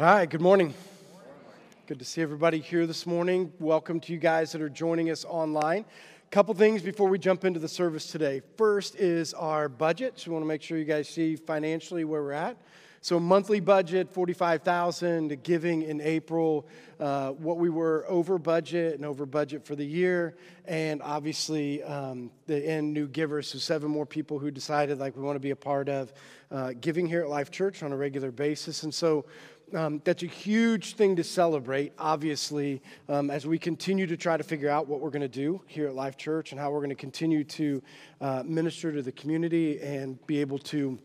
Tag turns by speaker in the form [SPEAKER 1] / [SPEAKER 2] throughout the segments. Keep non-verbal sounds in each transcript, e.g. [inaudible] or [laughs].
[SPEAKER 1] Hi, good morning. Good to see everybody here this morning. Welcome to you guys that are joining us online. A couple things before we jump into the service today. First is our budget. So we want to make sure you guys see financially where we're at. So monthly budget, 45,000, giving in April, uh, what we were over budget and over budget for the year, and obviously um, the end new givers, so seven more people who decided like we want to be a part of uh, giving here at Life Church on a regular basis. And so um, that's a huge thing to celebrate, obviously, um, as we continue to try to figure out what we're going to do here at Life Church and how we're going to continue to uh, minister to the community and be able to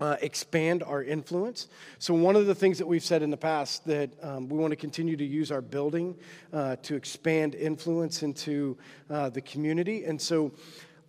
[SPEAKER 1] uh, expand our influence. So, one of the things that we've said in the past that um, we want to continue to use our building uh, to expand influence into uh, the community. And so,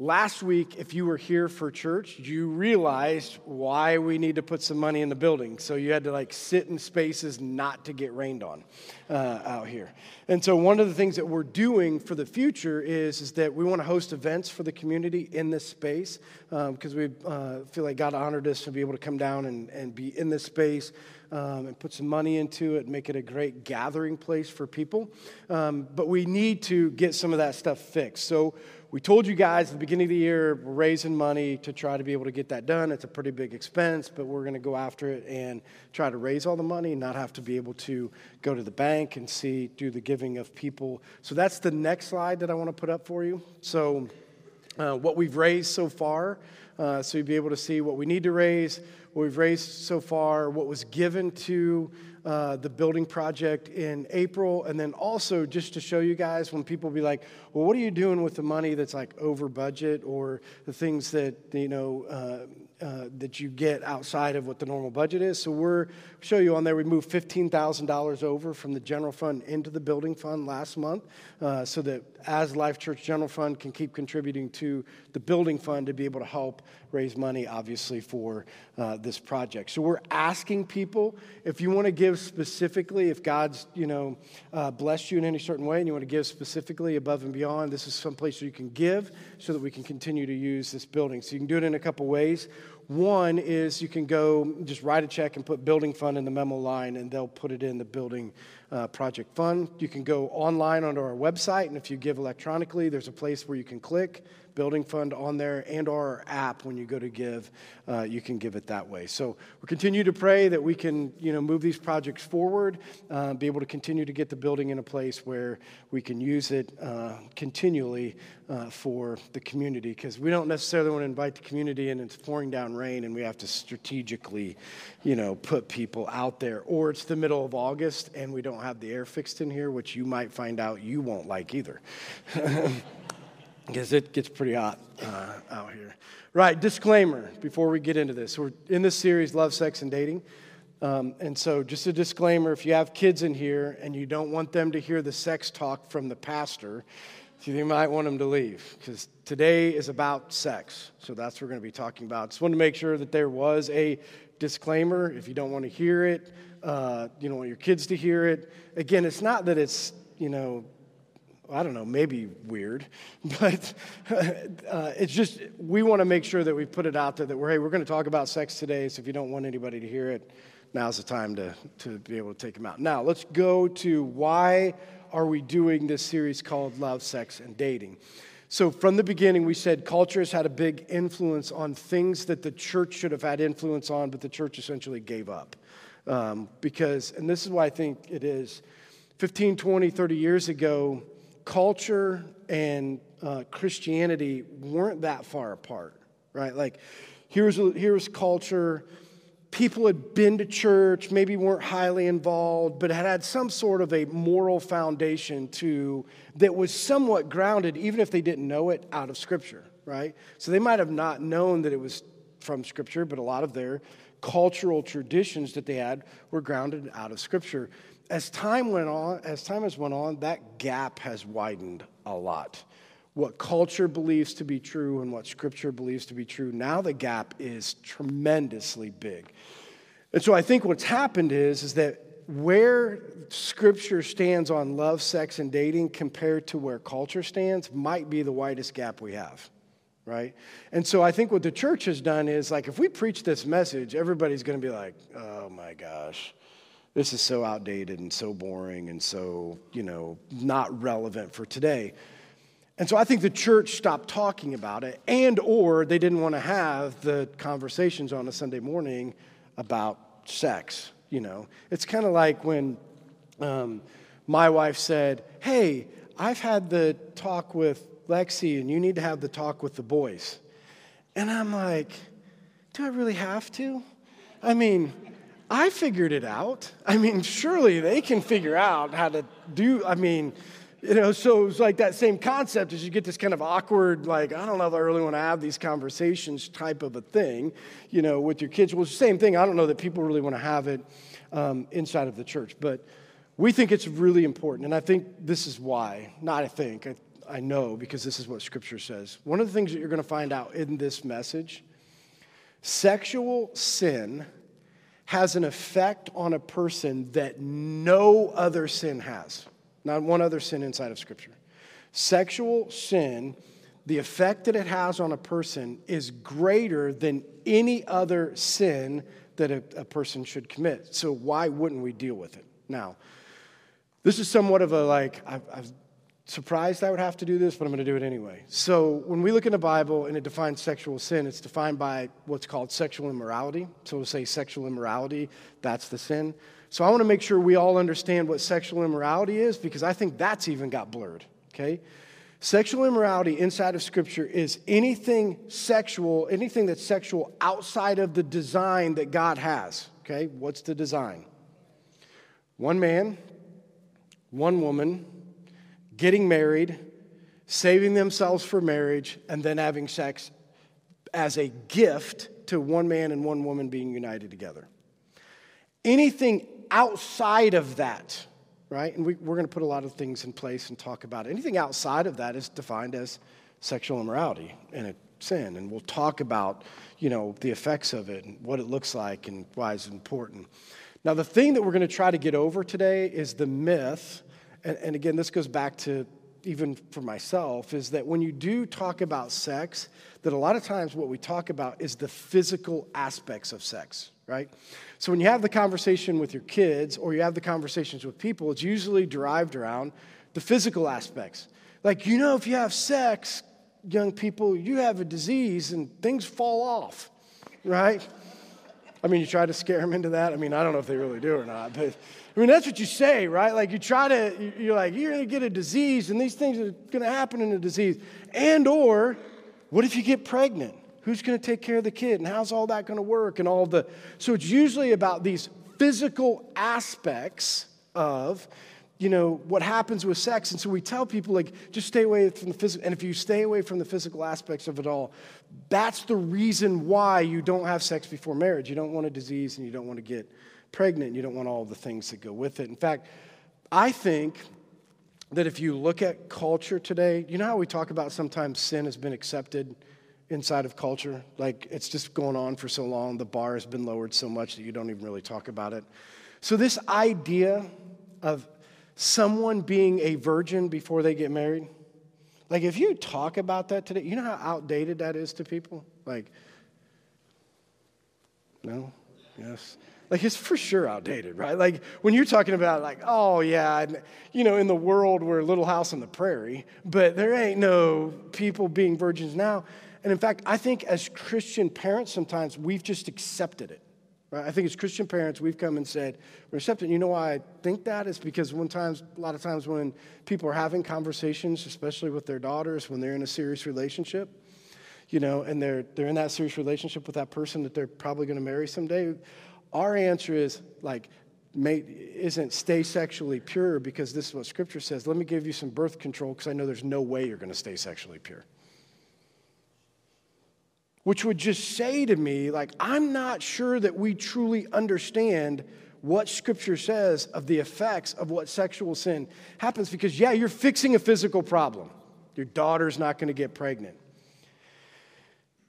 [SPEAKER 1] Last week, if you were here for church, you realized why we need to put some money in the building. So you had to like sit in spaces not to get rained on uh, out here. And so one of the things that we're doing for the future is, is that we want to host events for the community in this space because um, we uh, feel like God honored us to be able to come down and, and be in this space. Um, and put some money into it, make it a great gathering place for people. Um, but we need to get some of that stuff fixed. So we told you guys at the beginning of the year, we're raising money to try to be able to get that done. It's a pretty big expense, but we're going to go after it and try to raise all the money and not have to be able to go to the bank and see, do the giving of people. So that's the next slide that I want to put up for you. So, uh, what we've raised so far, uh, so you'll be able to see what we need to raise, what we've raised so far, what was given to uh, the building project in April. And then also, just to show you guys, when people be like, well, what are you doing with the money that's like over budget or the things that, you know, uh, uh, that you get outside of what the normal budget is. So we're show you on there. We moved fifteen thousand dollars over from the general fund into the building fund last month, uh, so that as Life Church General Fund can keep contributing to the building fund to be able to help raise money, obviously for uh, this project. So we're asking people if you want to give specifically, if God's you know uh, blessed you in any certain way, and you want to give specifically above and beyond, this is some place you can give, so that we can continue to use this building. So you can do it in a couple ways. One is you can go just write a check and put building fund in the memo line, and they'll put it in the building uh, project fund. You can go online onto our website, and if you give electronically, there's a place where you can click building fund on there and our app when you go to give uh, you can give it that way. So we continue to pray that we can you know move these projects forward uh, be able to continue to get the building in a place where we can use it uh, continually uh, for the community. Because we don't necessarily want to invite the community and it's pouring down rain and we have to strategically you know put people out there. Or it's the middle of august and we don't have the air fixed in here which you might find out you won't like either [laughs] because it gets pretty hot uh, out here. Right, disclaimer before we get into this. We're in this series, Love, Sex, and Dating. Um, and so, just a disclaimer if you have kids in here and you don't want them to hear the sex talk from the pastor, you might want them to leave because today is about sex. So, that's what we're going to be talking about. Just want to make sure that there was a disclaimer. If you don't want to hear it, uh, you don't want your kids to hear it. Again, it's not that it's, you know, I don't know, maybe weird, [laughs] but uh, it's just we want to make sure that we put it out there that we're hey, we're going to talk about sex today. So if you don't want anybody to hear it, now's the time to to be able to take them out. Now let's go to why are we doing this series called Love, Sex, and Dating. So, from the beginning, we said culture has had a big influence on things that the church should have had influence on, but the church essentially gave up. Um, because, and this is why I think it is 15, 20, 30 years ago, culture and uh, Christianity weren't that far apart, right? Like, here's, here's culture. People had been to church, maybe weren't highly involved, but had had some sort of a moral foundation to that was somewhat grounded, even if they didn't know it, out of Scripture, right? So they might have not known that it was from Scripture, but a lot of their cultural traditions that they had were grounded out of Scripture as time went on, as time has went on, that gap has widened a lot. What culture believes to be true and what scripture believes to be true, now the gap is tremendously big. And so I think what's happened is, is that where scripture stands on love, sex, and dating compared to where culture stands might be the widest gap we have, right? And so I think what the church has done is like, if we preach this message, everybody's going to be like, oh my gosh, this is so outdated and so boring and so, you know, not relevant for today. And so I think the church stopped talking about it and or they didn't want to have the conversations on a Sunday morning about sex, you know. It's kind of like when um, my wife said, "Hey, I've had the talk with Lexi and you need to have the talk with the boys." And I'm like, "Do I really have to?" I mean, I figured it out. I mean, surely they can figure out how to do, I mean, you know, so it's like that same concept as you get this kind of awkward, like, I don't know if I really want to have these conversations type of a thing, you know, with your kids. Well, it's the same thing. I don't know that people really want to have it um, inside of the church, but we think it's really important. And I think this is why, not I think, I, I know because this is what Scripture says. One of the things that you're going to find out in this message sexual sin has an effect on a person that no other sin has. Not one other sin inside of Scripture. Sexual sin, the effect that it has on a person is greater than any other sin that a, a person should commit. So, why wouldn't we deal with it? Now, this is somewhat of a like, I've, I've surprised I would have to do this, but I'm going to do it anyway. So, when we look in the Bible and it defines sexual sin, it's defined by what's called sexual immorality. So, we'll say sexual immorality, that's the sin. So, I want to make sure we all understand what sexual immorality is because I think that's even got blurred, okay? Sexual immorality inside of Scripture is anything sexual, anything that's sexual outside of the design that God has, okay? What's the design? One man, one woman, getting married, saving themselves for marriage, and then having sex as a gift to one man and one woman being united together. Anything outside of that, right? And we, are going to put a lot of things in place and talk about it. Anything outside of that is defined as sexual immorality and a sin. And we'll talk about, you know, the effects of it and what it looks like and why it's important. Now, the thing that we're going to try to get over today is the myth and, and again, this goes back to even for myself, is that when you do talk about sex, that a lot of times what we talk about is the physical aspects of sex, right? So when you have the conversation with your kids or you have the conversations with people, it's usually derived around the physical aspects. Like, you know, if you have sex, young people, you have a disease and things fall off, right? I mean, you try to scare them into that. I mean, I don't know if they really do or not, but I mean, that's what you say, right? Like you try to, you're like, you're going to get a disease, and these things are going to happen in a disease. And or, what if you get pregnant? Who's going to take care of the kid? And how's all that going to work? And all the, so it's usually about these physical aspects of, you know, what happens with sex. And so we tell people, like, just stay away from the physical. And if you stay away from the physical aspects of it all, that's the reason why you don't have sex before marriage. You don't want a disease and you don't want to get pregnant. You don't want all the things that go with it. In fact, I think that if you look at culture today, you know how we talk about sometimes sin has been accepted inside of culture? Like it's just going on for so long, the bar has been lowered so much that you don't even really talk about it. So, this idea of someone being a virgin before they get married, like if you talk about that today, you know how outdated that is to people? Like, no? Yes like it's for sure outdated, right? Like when you're talking about like, oh yeah, you know, in the world we're a little house on the prairie, but there ain't no people being virgins now. And in fact, I think as Christian parents, sometimes we've just accepted it. Right? I think as Christian parents, we've come and said, we're accepting. You know why I think that is because one times, a lot of times when people are having conversations, especially with their daughters, when they're in a serious relationship, you know, and they're, they're in that serious relationship with that person that they're probably going to marry someday, our answer is like, may, isn't stay sexually pure because this is what Scripture says. Let me give you some birth control because I know there's no way you're going to stay sexually pure. Which would just say to me, like, I'm not sure that we truly understand what Scripture says of the effects of what sexual sin happens because, yeah, you're fixing a physical problem. Your daughter's not going to get pregnant.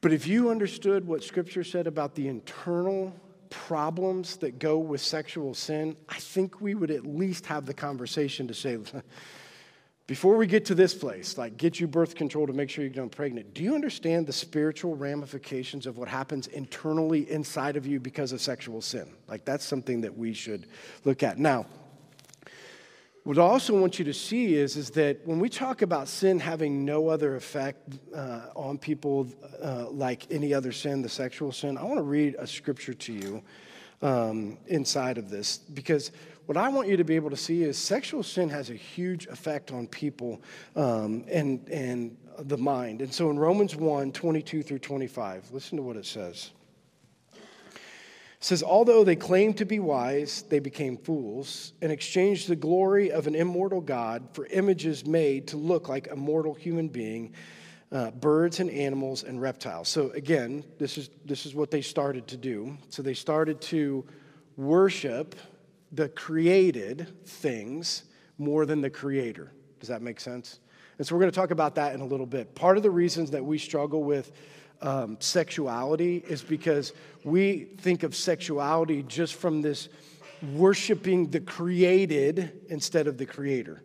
[SPEAKER 1] But if you understood what Scripture said about the internal problems that go with sexual sin, I think we would at least have the conversation to say, [laughs] before we get to this place, like get you birth control to make sure you don't pregnant, do you understand the spiritual ramifications of what happens internally inside of you because of sexual sin? Like that's something that we should look at. Now, what I also want you to see is, is that when we talk about sin having no other effect uh, on people uh, like any other sin, the sexual sin, I want to read a scripture to you um, inside of this because what I want you to be able to see is sexual sin has a huge effect on people um, and, and the mind. And so in Romans 1 22 through 25, listen to what it says. Says, Although they claimed to be wise, they became fools and exchanged the glory of an immortal God for images made to look like a mortal human being, uh, birds and animals and reptiles. So, again, this is, this is what they started to do. So, they started to worship the created things more than the creator. Does that make sense? And so, we're going to talk about that in a little bit. Part of the reasons that we struggle with um, sexuality is because we think of sexuality just from this worshiping the created instead of the creator,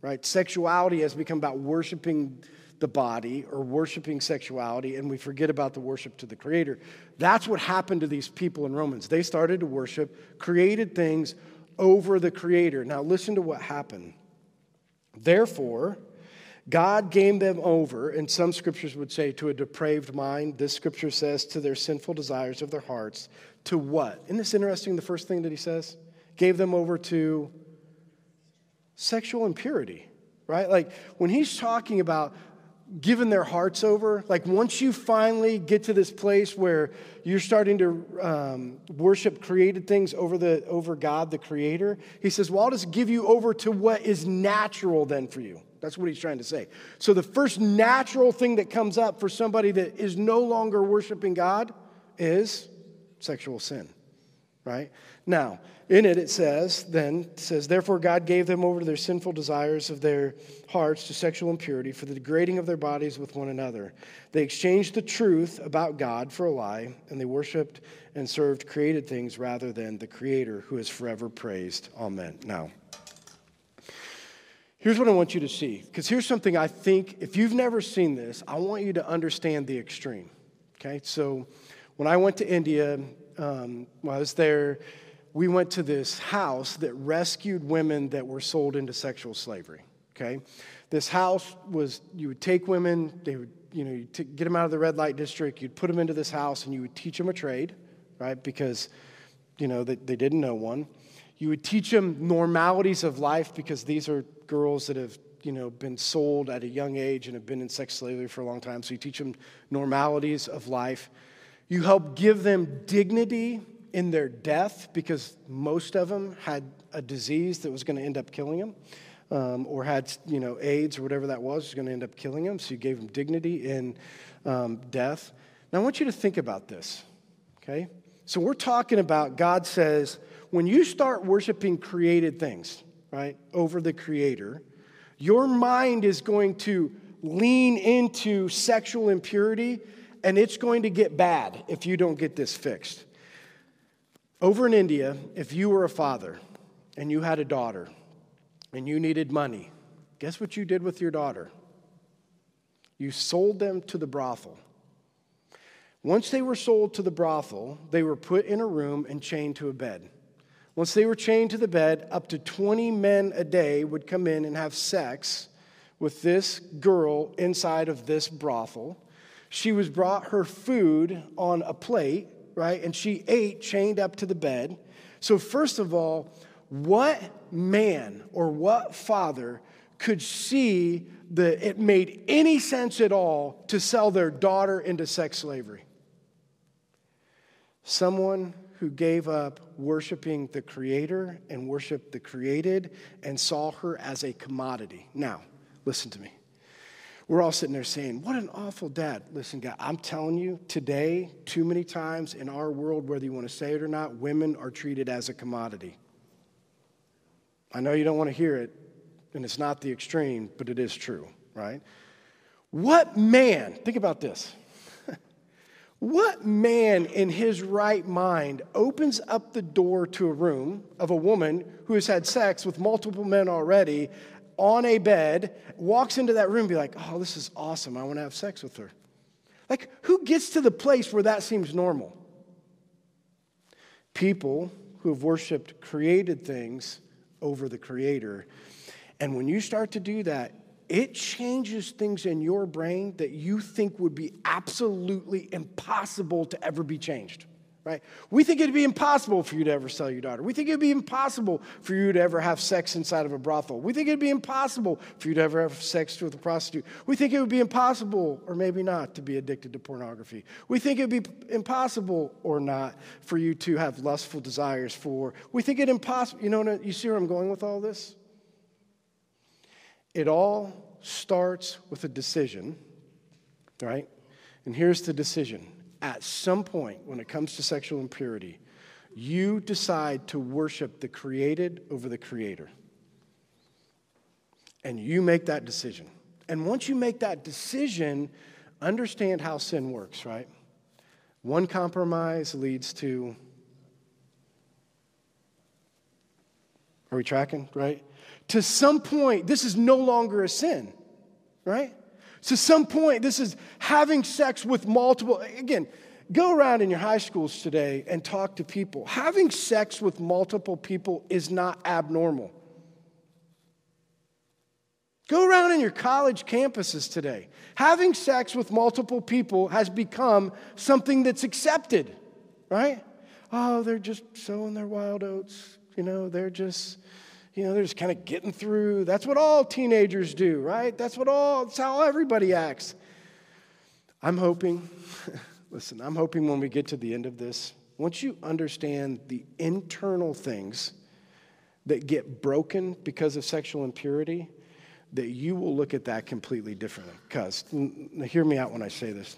[SPEAKER 1] right? Sexuality has become about worshiping the body or worshiping sexuality, and we forget about the worship to the creator. That's what happened to these people in Romans. They started to worship created things over the creator. Now, listen to what happened. Therefore, God gave them over, and some scriptures would say to a depraved mind. This scripture says to their sinful desires of their hearts. To what? Isn't this interesting? The first thing that he says? Gave them over to sexual impurity, right? Like when he's talking about giving their hearts over, like once you finally get to this place where you're starting to um, worship created things over, the, over God, the creator, he says, Well, I'll just give you over to what is natural then for you. That's what he's trying to say. So, the first natural thing that comes up for somebody that is no longer worshiping God is sexual sin, right? Now, in it, it says, then, it says, therefore God gave them over to their sinful desires of their hearts to sexual impurity for the degrading of their bodies with one another. They exchanged the truth about God for a lie, and they worshiped and served created things rather than the Creator who is forever praised. Amen. Now, Here's what I want you to see, because here's something I think, if you've never seen this, I want you to understand the extreme. Okay, so when I went to India, um, I was there, we went to this house that rescued women that were sold into sexual slavery. Okay, this house was you would take women, they would you know you get them out of the red light district, you'd put them into this house, and you would teach them a trade, right? Because you know they, they didn't know one. You would teach them normalities of life because these are girls that have you know been sold at a young age and have been in sex slavery for a long time. So you teach them normalities of life. You help give them dignity in their death because most of them had a disease that was going to end up killing them. Um, or had you know AIDS or whatever that was, was going to end up killing them. So you gave them dignity in um, death. Now I want you to think about this. Okay, so we're talking about God says when you start worshiping created things, right, over the Creator, your mind is going to lean into sexual impurity and it's going to get bad if you don't get this fixed. Over in India, if you were a father and you had a daughter and you needed money, guess what you did with your daughter? You sold them to the brothel. Once they were sold to the brothel, they were put in a room and chained to a bed. Once they were chained to the bed, up to 20 men a day would come in and have sex with this girl inside of this brothel. She was brought her food on a plate, right? And she ate chained up to the bed. So, first of all, what man or what father could see that it made any sense at all to sell their daughter into sex slavery? Someone who gave up worshiping the Creator and worshiped the created and saw her as a commodity. Now, listen to me. We're all sitting there saying, What an awful dad. Listen, God, I'm telling you, today, too many times in our world, whether you want to say it or not, women are treated as a commodity. I know you don't want to hear it, and it's not the extreme, but it is true, right? What man, think about this. What man in his right mind opens up the door to a room of a woman who has had sex with multiple men already on a bed, walks into that room be like, oh, this is awesome. I want to have sex with her. Like, who gets to the place where that seems normal? People who have worshiped created things over the Creator. And when you start to do that, it changes things in your brain that you think would be absolutely impossible to ever be changed right? We think it'd be impossible for you to ever sell your daughter. We think it'd be impossible for you to ever have sex inside of a brothel. We think it'd be impossible for you to ever have sex with a prostitute. We think it would be impossible, or maybe not, to be addicted to pornography. We think it'd be impossible or not for you to have lustful desires for. We think it impossible. You know, you see where I'm going with all this? It all starts with a decision, right? And here's the decision at some point when it comes to sexual impurity, you decide to worship the created over the creator. And you make that decision. And once you make that decision, understand how sin works, right? One compromise leads to. Are we tracking, right? To some point, this is no longer a sin, right? To some point, this is having sex with multiple, again, go around in your high schools today and talk to people. Having sex with multiple people is not abnormal. Go around in your college campuses today. Having sex with multiple people has become something that's accepted, right? Oh, they're just sowing their wild oats. You know, they're just you know, they're just kind of getting through. That's what all teenagers do, right? That's what all, that's how everybody acts. I'm hoping, [laughs] listen, I'm hoping when we get to the end of this, once you understand the internal things that get broken because of sexual impurity, that you will look at that completely differently. Because, hear me out when I say this.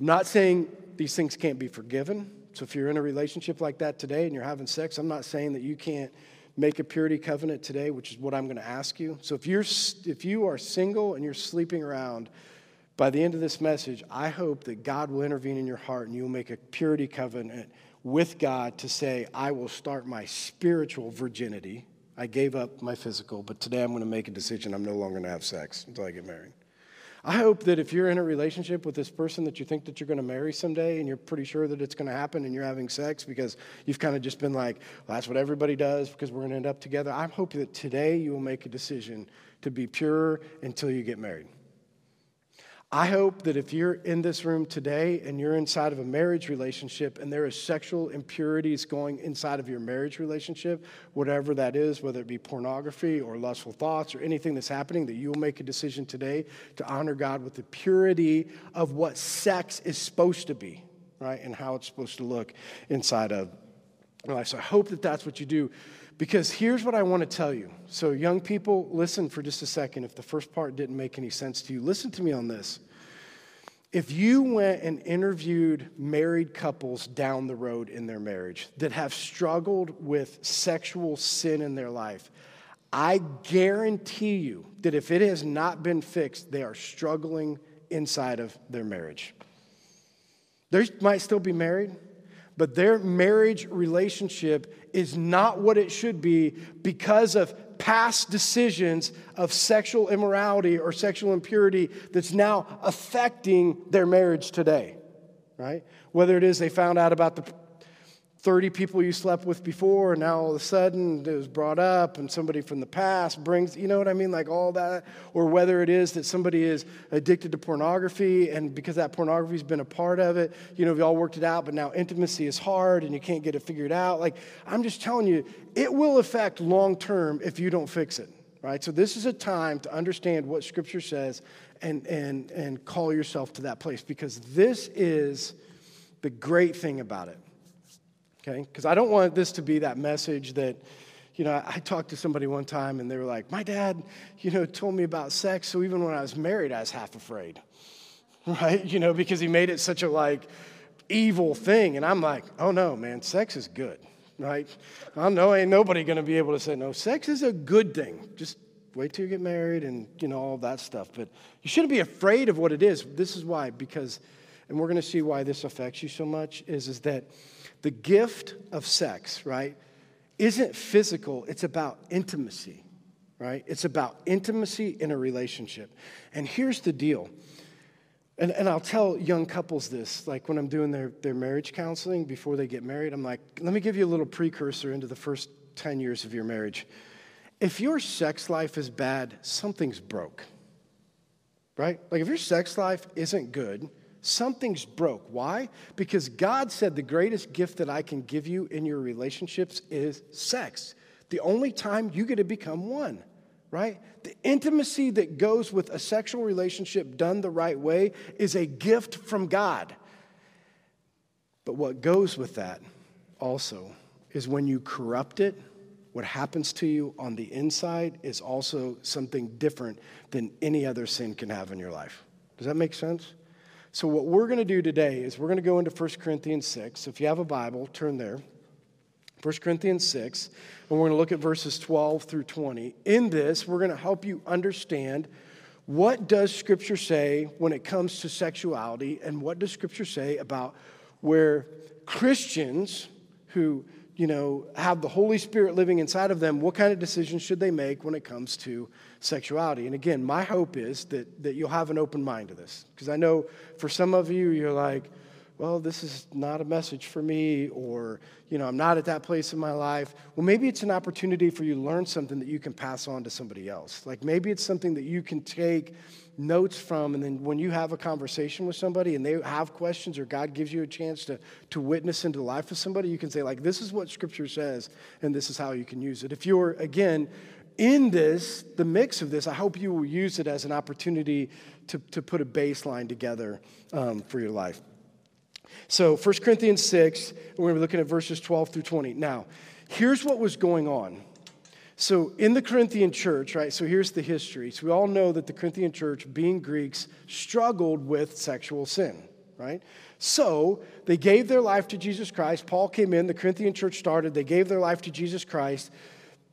[SPEAKER 1] I'm not saying these things can't be forgiven. So if you're in a relationship like that today and you're having sex, I'm not saying that you can't make a purity covenant today, which is what I'm going to ask you. So if you're if you are single and you're sleeping around, by the end of this message, I hope that God will intervene in your heart and you'll make a purity covenant with God to say, I will start my spiritual virginity. I gave up my physical, but today I'm going to make a decision. I'm no longer going to have sex until I get married. I hope that if you're in a relationship with this person that you think that you're going to marry someday and you're pretty sure that it's going to happen and you're having sex because you've kind of just been like, well, that's what everybody does because we're going to end up together. I hope that today you will make a decision to be pure until you get married. I hope that if you're in this room today and you're inside of a marriage relationship and there is sexual impurities going inside of your marriage relationship, whatever that is, whether it be pornography or lustful thoughts or anything that's happening, that you will make a decision today to honor God with the purity of what sex is supposed to be, right? And how it's supposed to look inside of life. So I hope that that's what you do. Because here's what I want to tell you. So, young people, listen for just a second. If the first part didn't make any sense to you, listen to me on this. If you went and interviewed married couples down the road in their marriage that have struggled with sexual sin in their life, I guarantee you that if it has not been fixed, they are struggling inside of their marriage. They might still be married, but their marriage relationship is not what it should be because of past decisions of sexual immorality or sexual impurity that's now affecting their marriage today, right? Whether it is they found out about the 30 people you slept with before, and now all of a sudden it was brought up, and somebody from the past brings, you know what I mean? Like all that. Or whether it is that somebody is addicted to pornography, and because that pornography's been a part of it, you know, we all worked it out, but now intimacy is hard and you can't get it figured out. Like, I'm just telling you, it will affect long term if you don't fix it, right? So, this is a time to understand what Scripture says and, and, and call yourself to that place because this is the great thing about it okay? Because I don't want this to be that message that, you know, I talked to somebody one time and they were like, my dad, you know, told me about sex, so even when I was married, I was half afraid, [laughs] right? You know, because he made it such a like evil thing. And I'm like, oh no, man, sex is good, right? I know ain't nobody gonna be able to say, no, sex is a good thing. Just wait till you get married and, you know, all that stuff. But you shouldn't be afraid of what it is. This is why, because, and we're gonna see why this affects you so much, is, is that the gift of sex, right, isn't physical, it's about intimacy. right? It's about intimacy in a relationship. And here's the deal. And, and I'll tell young couples this, like when I'm doing their, their marriage counseling before they get married, I'm like, let me give you a little precursor into the first 10 years of your marriage. If your sex life is bad, something's broke, right? Like if your sex life isn't good, something's broke. Why? Because God said the greatest gift that I can give you in your relationships is sex. The only time you get to become one right? The intimacy that goes with a sexual relationship done the right way is a gift from God. But what goes with that also is when you corrupt it, what happens to you on the inside is also something different than any other sin can have in your life. Does that make sense? So, what we're going to do today is we're going to go into 1 Corinthians 6. So if you have a Bible, turn there. 1 Corinthians 6, and we're going to look at verses 12 through 20. In this, we're going to help you understand what does Scripture say when it comes to sexuality, and what does Scripture say about where Christians who you know have the Holy Spirit living inside of them, what kind of decisions should they make when it comes to sexuality? And again, my hope is that, that you'll have an open mind to this. Because I know for some of you, you're like, well, this is not a message for me, or, you know, I'm not at that place in my life. Well, maybe it's an opportunity for you to learn something that you can pass on to somebody else. Like maybe it's something that you can take notes from, and then when you have a conversation with somebody and they have questions, or God gives you a chance to, to witness into the life of somebody, you can say, like, this is what Scripture says, and this is how you can use it. If you're, again, in this, the mix of this, I hope you will use it as an opportunity to, to put a baseline together um, for your life. So 1 Corinthians 6, we're going to be looking at verses 12 through 20. Now, here's what was going on. So in the Corinthian church, right, so here's the history. So we all know that the Corinthian church, being Greeks, struggled with sexual sin, right? So they gave their life to Jesus Christ. Paul came in, the Corinthian church started, they gave their life to Jesus Christ.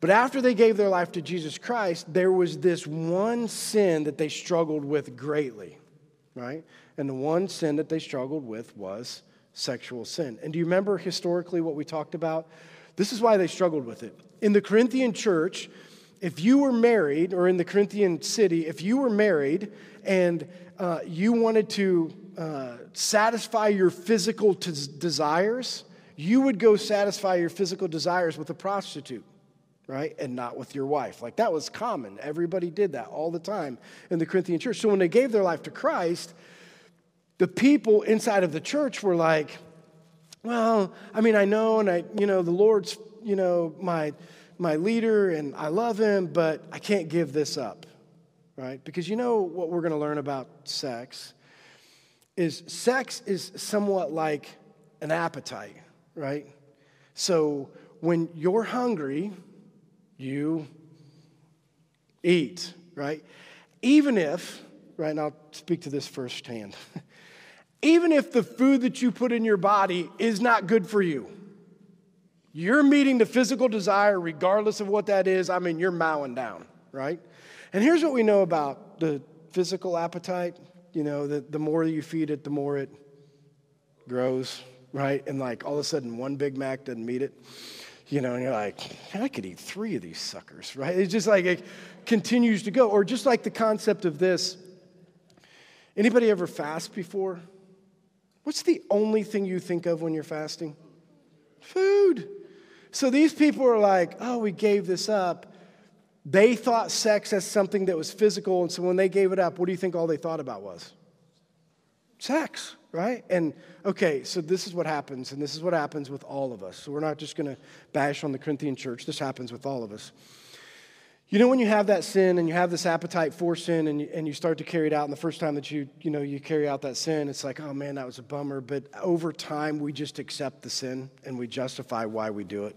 [SPEAKER 1] But after they gave their life to Jesus Christ, there was this one sin that they struggled with greatly, right? And the one sin that they struggled with was sexual sin. And do you remember historically what we talked about? This is why they struggled with it. In the Corinthian church, if you were married, or in the Corinthian city, if you were married and uh, you wanted to uh, satisfy your physical t- desires, you would go satisfy your physical desires with a prostitute right? And not with your wife. Like that was common. Everybody did that all the time in the Corinthian church. So when they gave their life to Christ, the people inside of the church were like, well, I mean, I know, and I, you know, the Lord's, you know, my, my leader, and I love him, but I can't give this up, right? Because you know what we're going to learn about sex is sex is somewhat like an appetite, right? So when you're hungry, you eat, right? Even if, right, and I'll speak to this firsthand. [laughs] even if the food that you put in your body is not good for you. You're meeting the physical desire, regardless of what that is. I mean, you're mowing down, right? And here's what we know about the physical appetite you know, the, the more you feed it, the more it grows, right? And like all of a sudden, one Big Mac doesn't meet it, you know, and you're like, I could eat three of these suckers, right? It's just like it continues to go. Or just like the concept of this anybody ever fast before? What's the only thing you think of when you're fasting? Food. So these people are like, oh, we gave this up. They thought sex as something that was physical, and so when they gave it up, what do you think all they thought about was? Sex, right? And okay, so this is what happens, and this is what happens with all of us. So we're not just going to bash on the Corinthian church, this happens with all of us. You know, when you have that sin and you have this appetite for sin and you, and you start to carry it out, and the first time that you, you know, you carry out that sin, it's like, oh man, that was a bummer. But over time, we just accept the sin and we justify why we do it.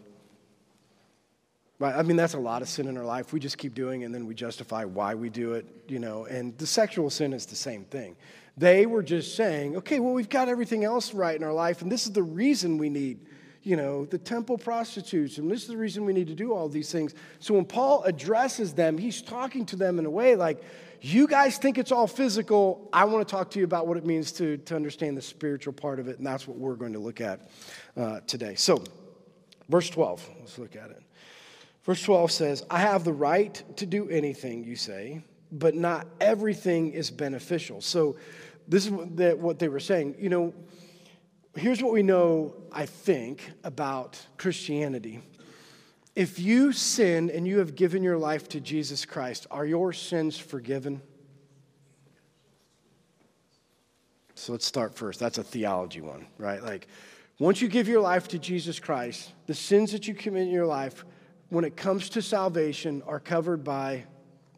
[SPEAKER 1] Right? I mean, that's a lot of sin in our life. We just keep doing it and then we justify why we do it, you know. And the sexual sin is the same thing. They were just saying, okay, well, we've got everything else right in our life, and this is the reason we need you know, the temple prostitutes, and this is the reason we need to do all these things. So when Paul addresses them, he's talking to them in a way like, you guys think it's all physical. I want to talk to you about what it means to, to understand the spiritual part of it, and that's what we're going to look at uh, today. So, verse 12, let's look at it. Verse 12 says, I have the right to do anything, you say, but not everything is beneficial. So, this is what they were saying. You know, here's what we know, I think, about Christianity. If you sin and you have given your life to Jesus Christ, are your sins forgiven? So let's start first. That's a theology one, right? Like, once you give your life to Jesus Christ, the sins that you commit in your life, when it comes to salvation, are covered by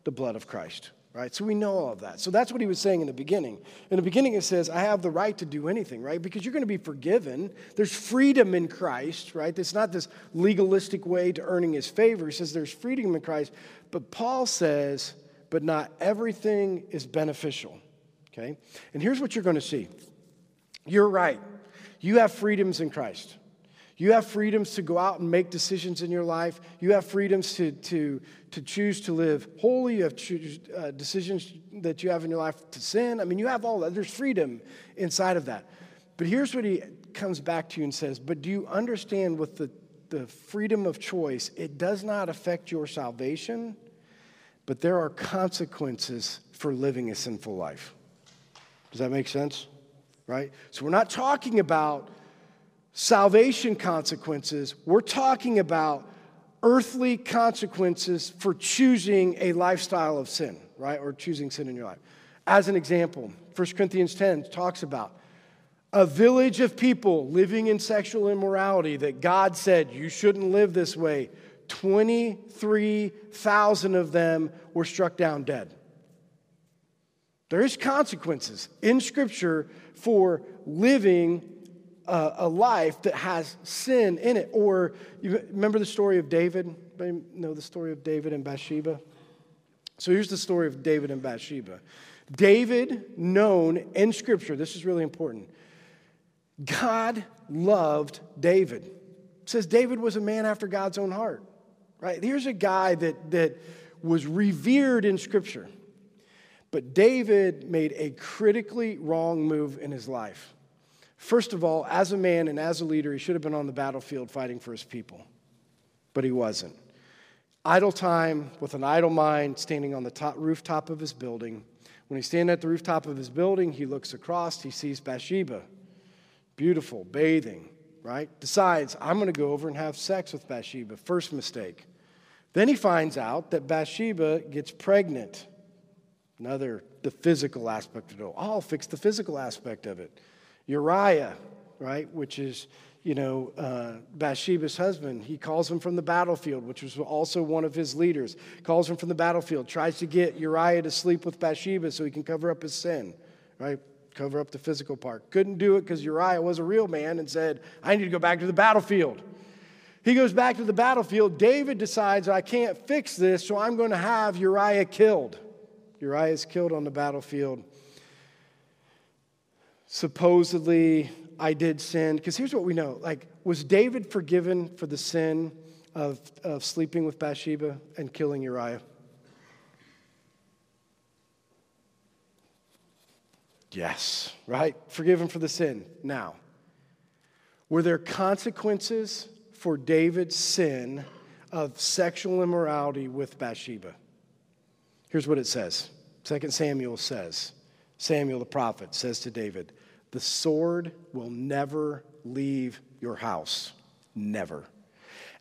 [SPEAKER 1] the blood of Christ, right? So we know all of that. So that's what he was saying in the beginning. In the beginning, it says, I have the right to do anything, right? Because you're going to be forgiven. There's freedom in Christ, right? It's not this legalistic way to earning his favor. He says there's freedom in Christ. But Paul says, but not everything is beneficial. Okay? And here's what you're going to see you're right. You have freedoms in Christ. You have freedoms to go out and make decisions in your life. You have freedoms to, to, to choose to live holy. You have choose, uh, decisions that you have in your life to sin. I mean, you have all that. There's freedom inside of that. But here's what he comes back to you and says But do you understand with the, the freedom of choice, it does not affect your salvation, but there are consequences for living a sinful life. Does that make sense? Right? So we're not talking about salvation consequences, we're talking about earthly consequences for choosing a lifestyle of sin, right? Or choosing sin in your life. As an example, 1 Corinthians 10 talks about a village of people living in sexual immorality that God said, you shouldn't live this way. 23,000 of them were struck down dead. There is consequences in Scripture for living a, a, life that has sin in it. Or you remember the story of David? Anybody know the story of David and Bathsheba? So here's the story of David and Bathsheba. David, known in Scripture, this is really important. God loved David. It says David was a man after God's own heart. Right? Here's a guy that, that was revered in Scripture. But David made a critically wrong move in his life. First of all, as a man and as a leader, he should have been on the battlefield fighting for his people, but he wasn't. Idle time with an idle mind, standing on the top, rooftop of his building. When he's standing at the rooftop of his building, he looks across, he sees Bathsheba, beautiful, bathing, right? Decides, I'm going to go over and have sex with Bathsheba. First mistake. Then he finds out that Bathsheba gets pregnant. Another, the physical aspect of it. I'll fix the physical aspect of it. Uriah, right, which is, you know, uh, Bathsheba's husband. He calls him from the battlefield, which was also one of his leaders. Calls him from the battlefield, tries to get Uriah to sleep with Bathsheba so he can cover up his sin, right? Cover up the physical part. Couldn't do it because Uriah was a real man and said, I need to go back to the battlefield. He goes back to the battlefield. David decides, I can't fix this, so I'm going to have Uriah killed. Uriah is killed on the battlefield. Supposedly, I did sin. Because here's what we know like, was David forgiven for the sin of, of sleeping with Bathsheba and killing Uriah? Yes, right? Forgiven for the sin. Now, were there consequences for David's sin of sexual immorality with Bathsheba? Here's what it says 2 Samuel says, Samuel the prophet says to David, The sword will never leave your house. Never.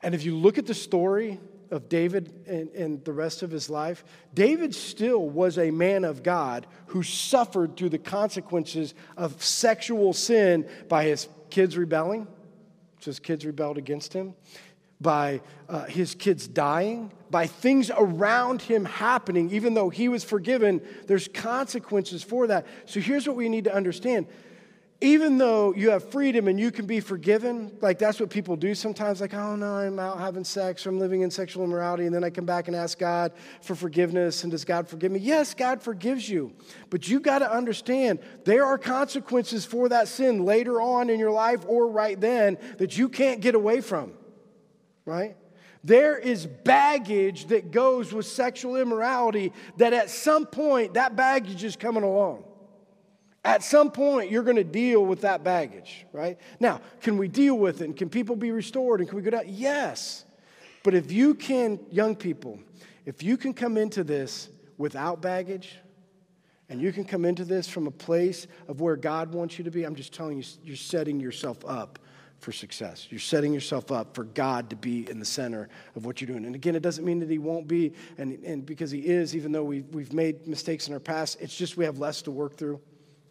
[SPEAKER 1] And if you look at the story of David and, and, the rest of his life, David still was a man of God who suffered through the consequences of sexual sin by his kids rebelling. So his kids rebelled against him by uh, his kids dying, by things around him happening, even though he was forgiven, there's consequences for that. So here's what we need to understand. Even though you have freedom and you can be forgiven, like that's what people do sometimes, like, oh no, I'm out having sex or I'm living in sexual immorality, and then I come back and ask God for forgiveness, and does God forgive me? Yes, God forgives you. But you got to understand there are consequences for that sin later on in your life or right then that you can't get away from right? There is baggage that goes with sexual immorality that at some point that baggage is coming along. At some point, you're going to deal with that baggage, right? Now, can we deal with it? And can people be restored? And can we go down? Yes. But if you can, young people, if you can come into this without baggage, and you can come into this from a place of where God wants you to be, I'm just telling you, you're setting yourself up for success. You're setting yourself up for God to be in the center of what you're doing. And again, it doesn't mean that He won't be, and, and because He is, even though we, we've made mistakes in our past, it's just we have less to work through.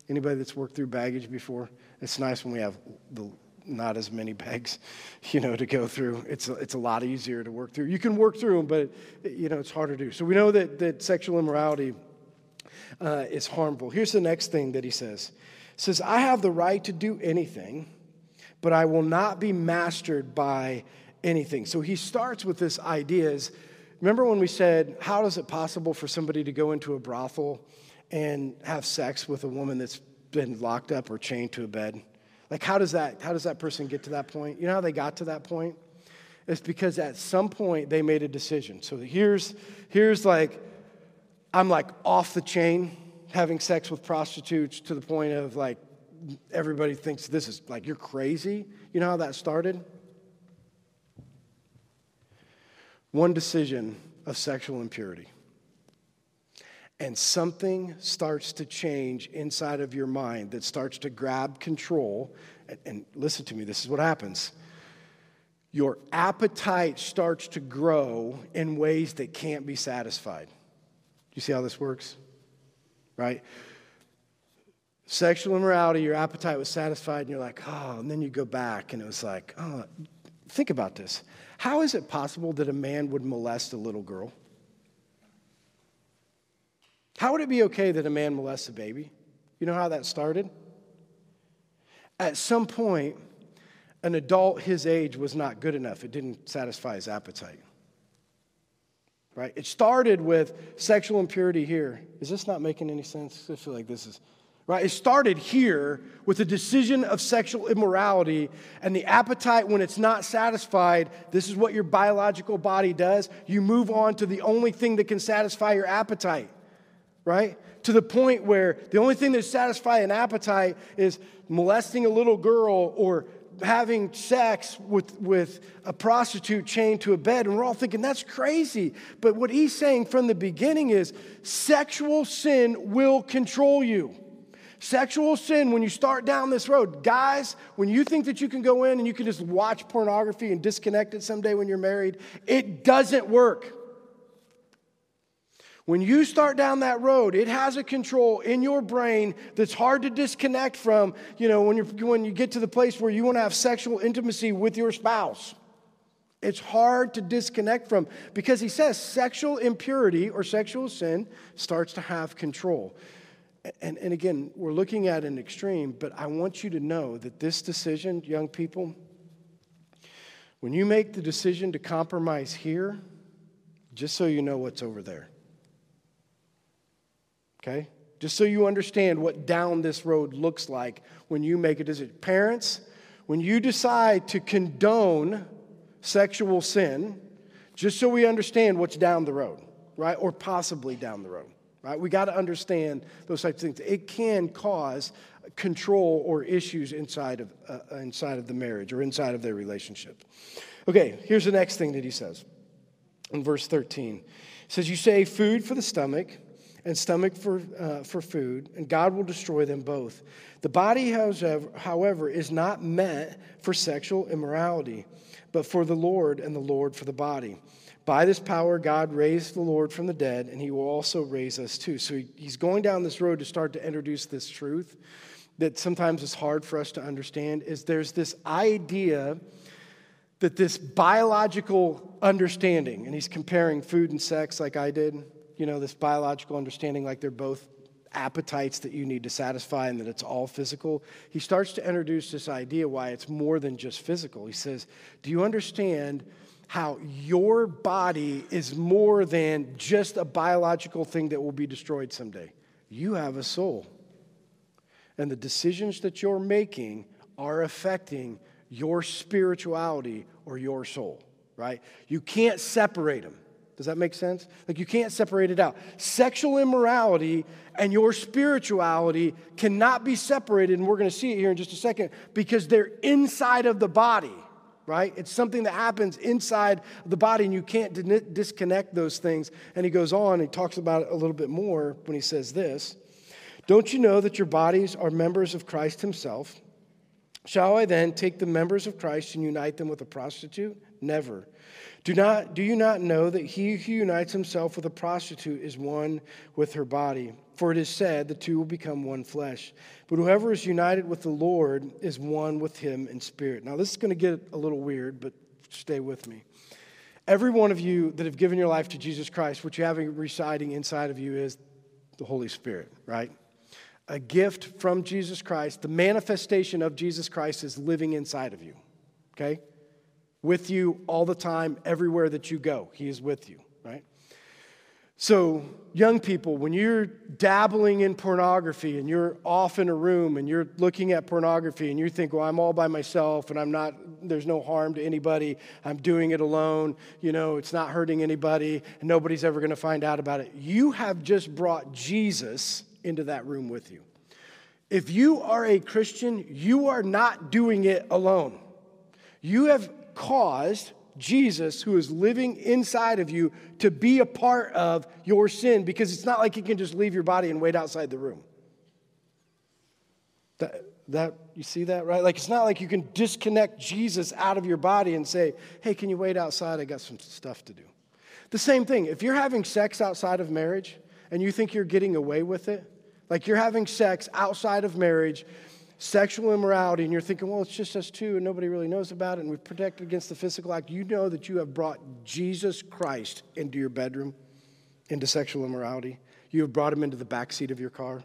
[SPEAKER 1] Anybody that's worked through baggage before? It's nice when we have the, not as many [laughs] bags, you know, to go through. It's a, it's a lot easier to work through. You can work through them, but, you know, it's harder to do. So we know that, that sexual immorality uh, is harmful. Here's the next thing that he says. He says, I have the right to do anything but I will not be mastered by anything. So he starts with this idea is, remember when we said, how is it possible for somebody to go into a brothel and have sex with a woman that's been locked up or chained to a bed? Like how does that how does that person get to that point? You know how they got to that point? It's because at some point they made a decision. So here's here's like I'm like off the chain having sex with prostitutes to the point of like everybody thinks this is like you're crazy. You know how that started? One decision of sexual impurity. And something starts to change inside of your mind that starts to grab control. And, and listen to me, this is what happens. Your appetite starts to grow in ways that can't be satisfied. You see how this works? Right? sexual immorality, your appetite was satisfied, and you're like, oh, and then you go back, and it was like, oh, think about this. How is it possible that a man would molest a little girl? How would it be okay that a man molests a baby? You know how that started? At some point, an adult his age was not good enough. It didn't satisfy his appetite. Right? It started with sexual impurity here. Is this not making any sense? I feel like this is right? It started here with the decision of sexual immorality and the appetite when it's not satisfied. This is what your biological body does. You move on to the only thing that can satisfy your appetite, right? To the point where the only thing that satisfies an appetite is molesting a little girl or having sex with, with a prostitute chained to a bed. And we're all thinking, that's crazy. But what he's saying from the beginning is sexual sin will control you. Sexual sin, when you start down this road, guys, when you think that you can go in and you can just watch pornography and disconnect it someday when you're married, it doesn't work. When you start down that road, it has a control in your brain that's hard to disconnect from, you know, when, you're, when you get to the place where you want to have sexual intimacy with your spouse. It's hard to disconnect from because he says sexual impurity or sexual sin starts to have control and, and again, we're looking at an extreme, but I want you to know that this decision, young people, when you make the decision to compromise here, just so you know what's over there. Okay? Just so you understand what down this road looks like when you make a decision. Parents, when you decide to condone sexual sin, just so we understand what's down the road, right? Or possibly down the road. Right? We got to understand those types of things. It can cause control or issues inside of, uh, inside of the marriage or inside of their relationship. Okay, here's the next thing that he says in verse 13. He says, You say food for the stomach and stomach for, uh, for food, and God will destroy them both. The body, however, is not meant for sexual immorality, but for the Lord, and the Lord for the body. By this power, God raised the Lord from the dead, and he will also raise us too. So he's going down this road to start to introduce this truth that sometimes is hard for us to understand is there's this idea that this biological understanding, and he's comparing food and sex like I did, you know, this biological understanding like they're both appetites that you need to satisfy and that it's all physical. He starts to introduce this idea why it's more than just physical. He says, Do you understand? how your body is more than just a biological thing that will be destroyed someday. You have a soul. And the decisions that you're making are affecting your spirituality or your soul, right? You can't separate them. Does that make sense? Like you can't separate it out. Sexual immorality and your spirituality cannot be separated, and we're going to see it here in just a second because they're inside of the body right? It's something that happens inside the body, and you can't disconnect those things. And he goes on, he talks about it a little bit more when he says this Don't you know that your bodies are members of Christ himself? Shall I then take the members of Christ and unite them with a prostitute? Never. Do, not, do you not know that he who unites himself with a prostitute is one with her body? For it is said, the two will become one flesh. But whoever is united with the Lord is one with him in spirit. Now, this is going to get a little weird, but stay with me. Every one of you that have given your life to Jesus Christ, what you have residing inside of you is the Holy Spirit, right? A gift from Jesus Christ. The manifestation of Jesus Christ is living inside of you, okay? With you all the time, everywhere that you go, He is with you, right? So, young people, when you're dabbling in pornography and you're off in a room and you're looking at pornography and you think, well, I'm all by myself and I'm not, there's no harm to anybody, I'm doing it alone, you know, it's not hurting anybody and nobody's ever going to find out about it. You have just brought Jesus into that room with you. If you are a Christian, you are not doing it alone. You have caused Jesus, who is living inside of you, to be a part of your sin because it's not like you can just leave your body and wait outside the room. That, that you see that right like it's not like you can disconnect jesus out of your body and say hey can you wait outside i got some stuff to do the same thing if you're having sex outside of marriage and you think you're getting away with it like you're having sex outside of marriage sexual immorality and you're thinking, well, it's just us two and nobody really knows about it and we've protected against the physical act, you know that you have brought Jesus Christ into your bedroom, into sexual immorality. You have brought him into the back seat of your car,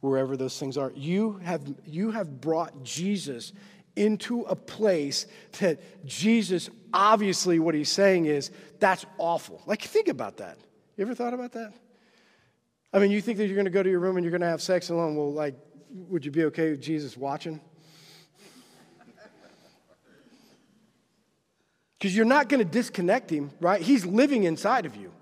[SPEAKER 1] wherever those things are. You have, you have brought Jesus into a place that Jesus, obviously, what he's saying is, that's awful. Like, think about that. You ever thought about that? I mean, you think that you're going to go to your room and you're going to have sex alone. Well, like, would you be okay with Jesus watching? Because you're not going to disconnect him, right? He's living inside of you.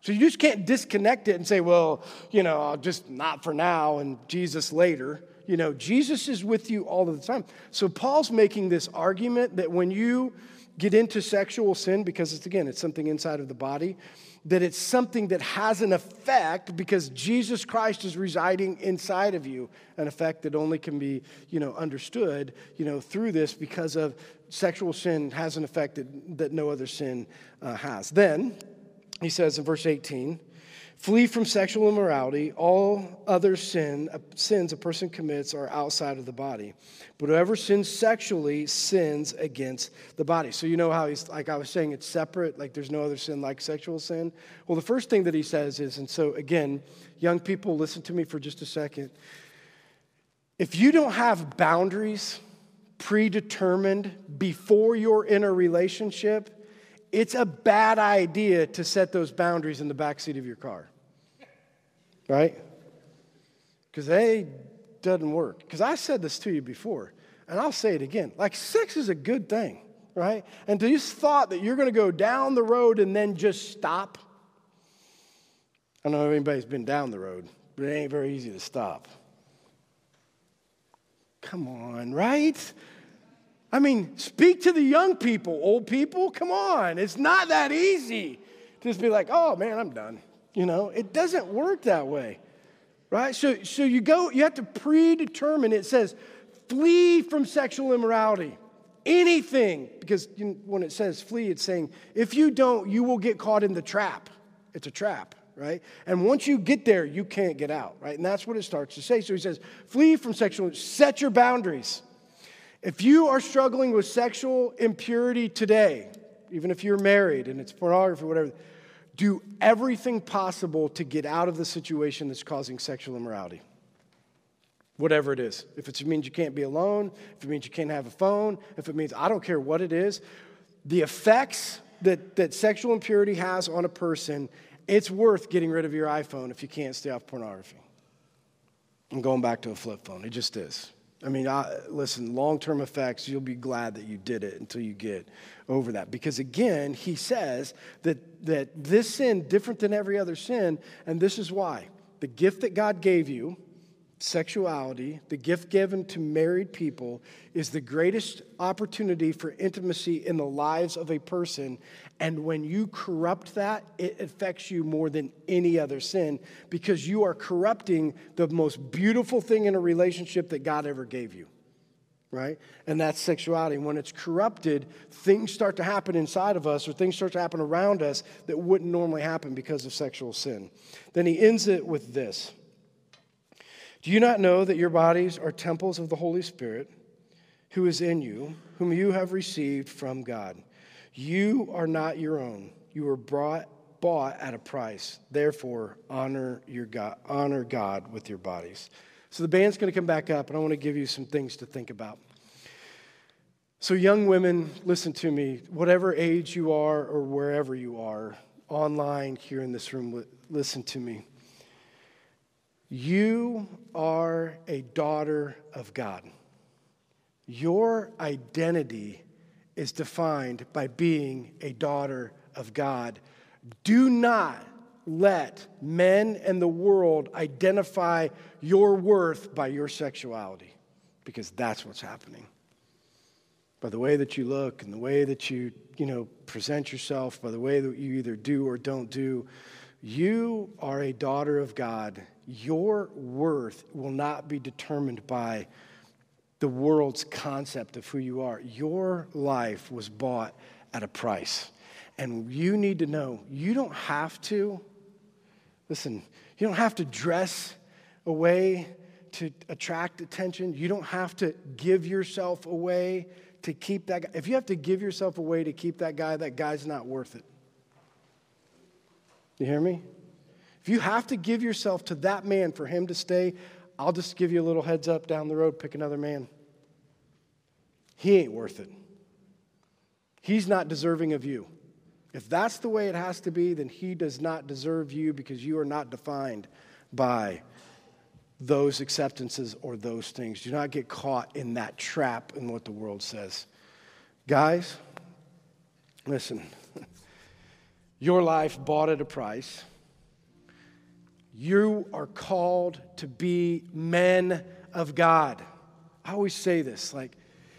[SPEAKER 1] So you just can't disconnect it and say, well, you know, I'll just not for now and Jesus later. You know, Jesus is with you all of the time. So Paul's making this argument that when you get into sexual sin, because it's again, it's something inside of the body, that it's something that has an effect because Jesus Christ is residing inside of you, an effect that only can be, you know, understood, you know, through this because of sexual sin has an effect that, that no other sin uh, has. Then, he says in verse 18, Flee from sexual immorality. All other sin, uh, sins a person commits are outside of the body. But whoever sins sexually sins against the body. So you know how he's, like I was saying, it's separate, like there's no other sin like sexual sin. Well, the first thing that he says is, and so again, young people, listen to me for just a second. If you don't have boundaries predetermined before you're in a relationship, it's a bad idea to set those boundaries in the backseat of your car right? Because they doesn't work. Because I said this to you before, and I'll say it again. Like, sex is a good thing, right? And this thought that you're going to go down the road and then just stop. I don't know if anybody's been down the road, but it ain't very easy to stop. Come on, right? I mean, speak to the young people, old people. Come on, it's not that easy. Just be like, oh man, I'm done. You know, it doesn't work that way, right? So, so you go, you have to predetermine. It says, flee from sexual immorality. Anything, because when it says flee, it's saying, if you don't, you will get caught in the trap. It's a trap, right? And once you get there, you can't get out, right? And that's what it starts to say. So he says, flee from sexual, set your boundaries. If you are struggling with sexual impurity today, even if you're married and it's pornography, whatever, do everything possible to get out of the situation that's causing sexual immorality. Whatever it is. If it means you can't be alone, if it means you can't have a phone, if it means I don't care what it is, the effects that, that sexual impurity has on a person, it's worth getting rid of your iPhone if you can't stay off pornography. I'm going back to a flip phone. It just is. I mean, I, listen, long term effects, you'll be glad that you did it until you get over that. Because again, he says that, that this sin, different than every other sin, and this is why. The gift that God gave you, sexuality, the gift given to married people, is the greatest opportunity for intimacy in the lives of a person. And when you corrupt that, it affects you more than any other sin because you are corrupting the most beautiful thing in a relationship that God ever gave you. Right? And that's sexuality. When it's corrupted, things start to happen inside of us or things start to happen around us that wouldn't normally happen because of sexual sin. Then he ends it with this. Do you not know that your bodies are temples of the Holy Spirit who is in you, whom you have received from God? You are not your own. You were brought, bought at a price. Therefore, honor, your God, honor God with your bodies. So the band's going to come back up, and I want to give you some things to think about. So, young women, listen to me. Whatever age you are or wherever you are, online, here in this room, listen to me. You are a daughter of God. Your identity is defined by being a daughter of God. Do not let men and the world identify your worth by your sexuality, because that's what's happening. By the way that you look and the way that you, you know, present yourself, by the way that you either do or don't do, you are a daughter of God your worth will not be determined by the world's concept of who you are. Your life was bought at a price. And you need to know you don't have to, listen, you don't have to dress away to attract attention. You don't have to give yourself away to keep that guy. If you have to give yourself away to keep that guy, that guy's not worth it. You hear me? If you have to give yourself to that man for him to stay, I'll just give you a little heads up down the road, pick another man. He ain't worth it. He's not deserving of you. If that's the way it has to be, then he does not deserve you because you are not defined by those acceptances or those things. Do not get caught in that trap in what the world says. Guys, listen. [laughs] Your life bought at a price. You are called to be men of God. I always say this like,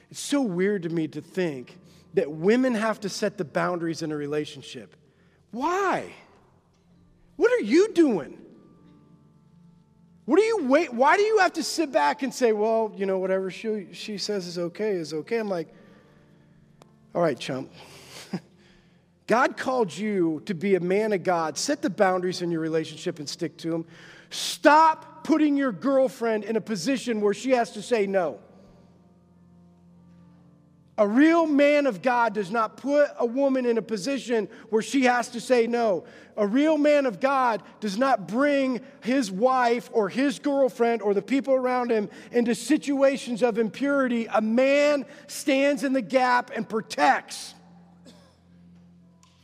[SPEAKER 1] it's so weird to me to think that women have to set the boundaries in a relationship. Why? What are you doing? What do you wait? Why do you have to sit back and say, well, you know, whatever she, she says is okay is okay? I'm like, all right, chump. God called you to be a man of God. Set the boundaries in your relationship and stick to them. Stop putting your girlfriend in a position where she has to say no. A real man of God does not put a woman in a position where she has to say no. A real man of God does not bring his wife or his girlfriend or the people around him into situations of impurity. A man stands in the gap and protects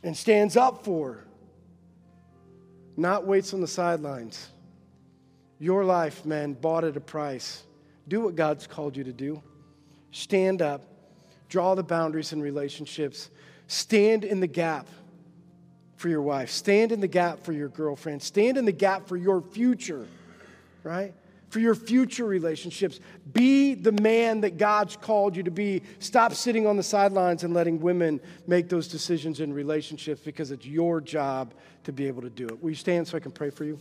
[SPEAKER 1] and stands up for, not waits on the sidelines. Your life, man, bought at a price. Do what God's called you to do. Stand up, draw the boundaries in relationships, stand in the gap for your wife, stand in the gap for your girlfriend, stand in the gap for your future, right? For your future relationships. Be the man that God's called you to be. Stop sitting on the sidelines and letting women make those decisions in relationships because it's your job to be able to do it. Will you stand so I can pray for you?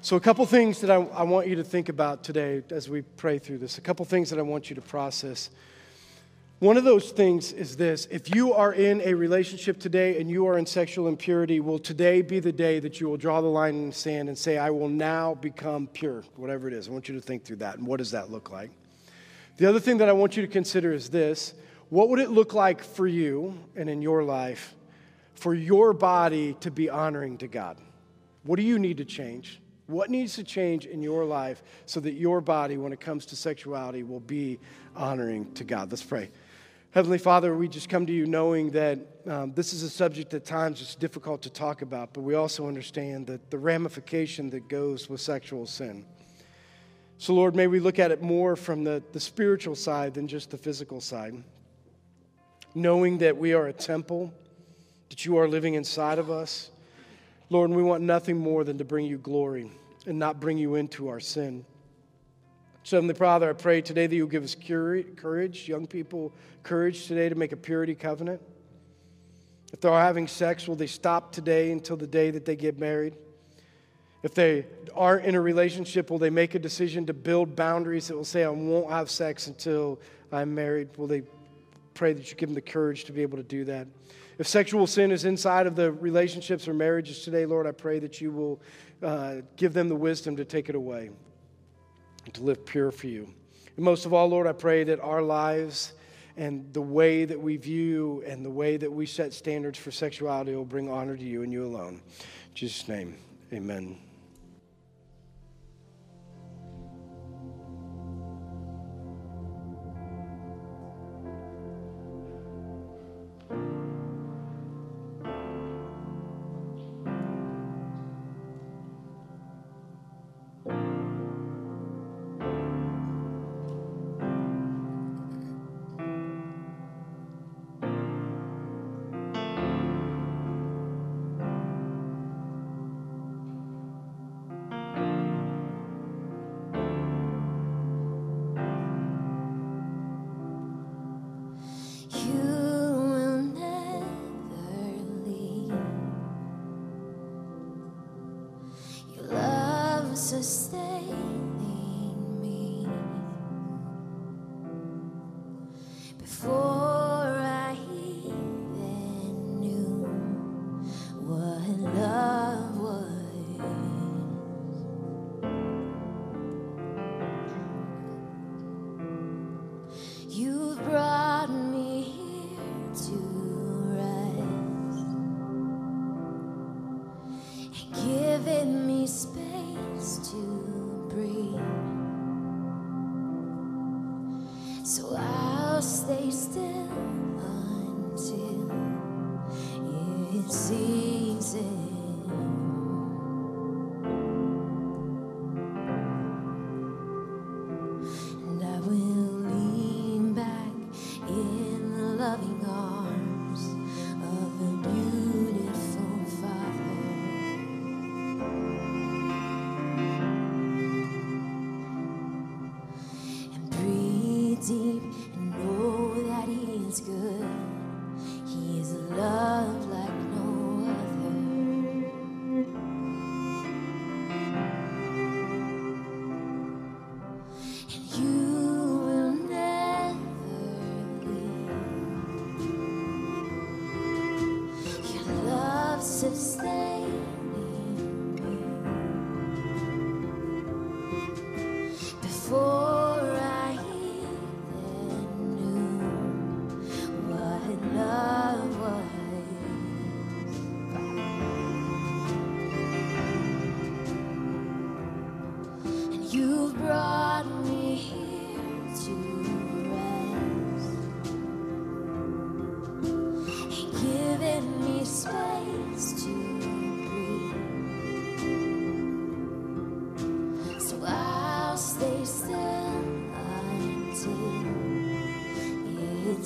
[SPEAKER 1] So, a couple things that I, I want you to think about today as we pray through this, a couple things that I want you to process. One of those things is this if you are in a relationship today and you are in sexual impurity, will today be the day that you will draw the line in the sand and say, I will now become pure, whatever it is? I want you to think through that. And what does that look like? The other thing that I want you to consider is this what would it look like for you and in your life for your body to be honoring to God? What do you need to change? What needs to change in your life so that your body, when it comes to sexuality, will be honoring to God? Let's pray. Heavenly Father, we just come to you knowing that um, this is a subject at times it's difficult to talk about, but we also understand that the ramification that goes with sexual sin. So, Lord, may we look at it more from the, the spiritual side than just the physical side. Knowing that we are a temple, that you are living inside of us,
[SPEAKER 2] Lord, we want nothing more than to bring you glory and not bring you into our sin. So, Heavenly Father, I pray today that you'll give us courage, young people, courage today to make a purity covenant. If they're having sex, will they stop today until the day that they get married? If they aren't in a relationship, will they make a decision to build boundaries that will say, I won't have sex until I'm married? Will they pray that you give them the courage to be able to do that? If sexual sin is inside of the relationships or marriages today, Lord, I pray that you will uh, give them the wisdom to take it away and to live pure for you. And most of all, Lord, I pray that our lives and the way that we view and the way that we set standards for sexuality will bring honor to you and you alone. In Jesus' name, amen.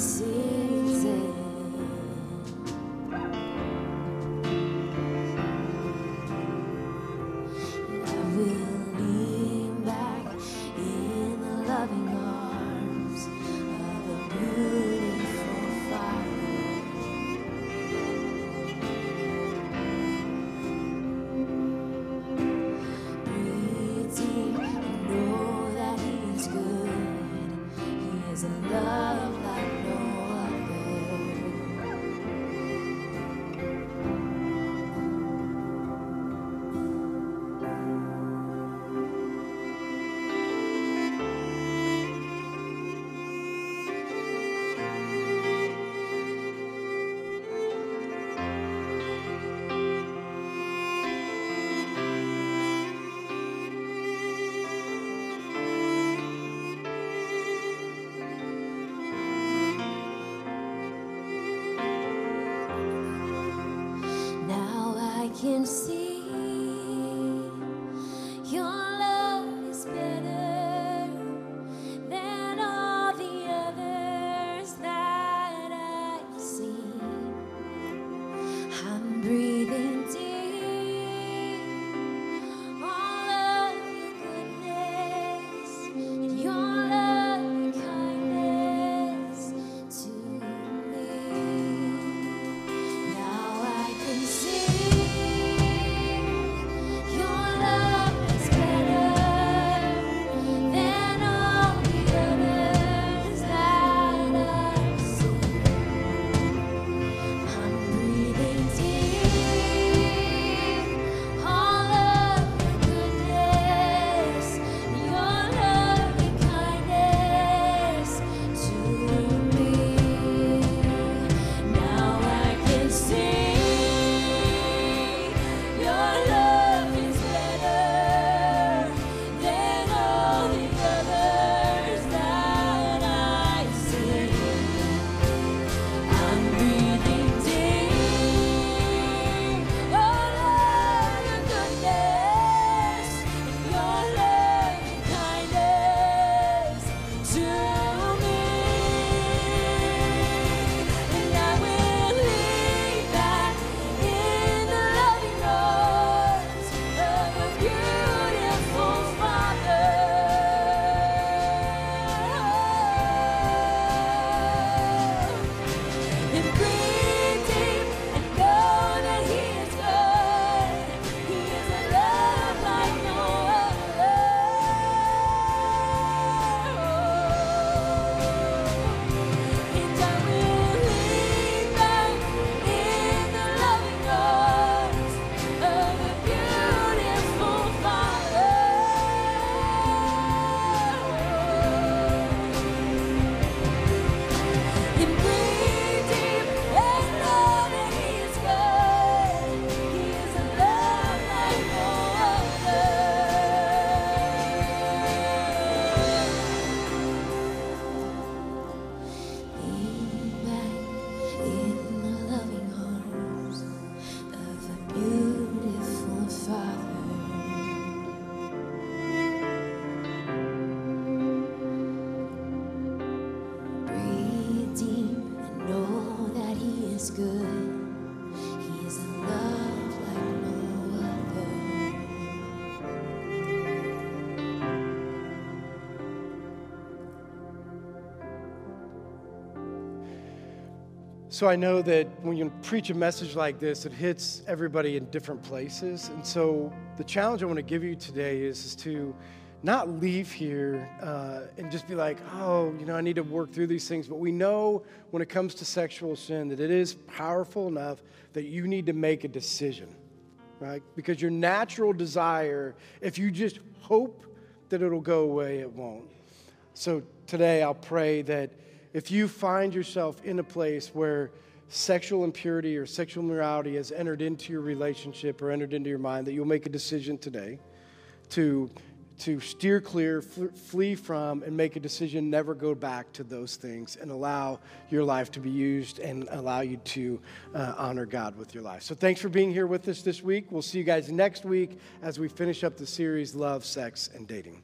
[SPEAKER 2] see.
[SPEAKER 1] So I know that when you preach a message like this, it hits everybody in different places. And so the challenge I want to give you today is, is to not leave here uh, and just be like, oh, you know, I need to work through these things. But we know when it comes to sexual sin that it is powerful enough that you need to make a decision, right? Because your natural desire, if you just hope that it'll go away, it won't. So today I'll pray that if you find yourself in a place where sexual impurity or sexual morality has entered into your relationship or entered into your mind, that you'll make a decision today to, to steer clear, fl- flee from, and make a decision never go back to those things and allow your life to be used and allow you to uh, honor God with your life. So thanks for being here with us this week. We'll see you guys next week as we finish up the series Love, Sex, and Dating.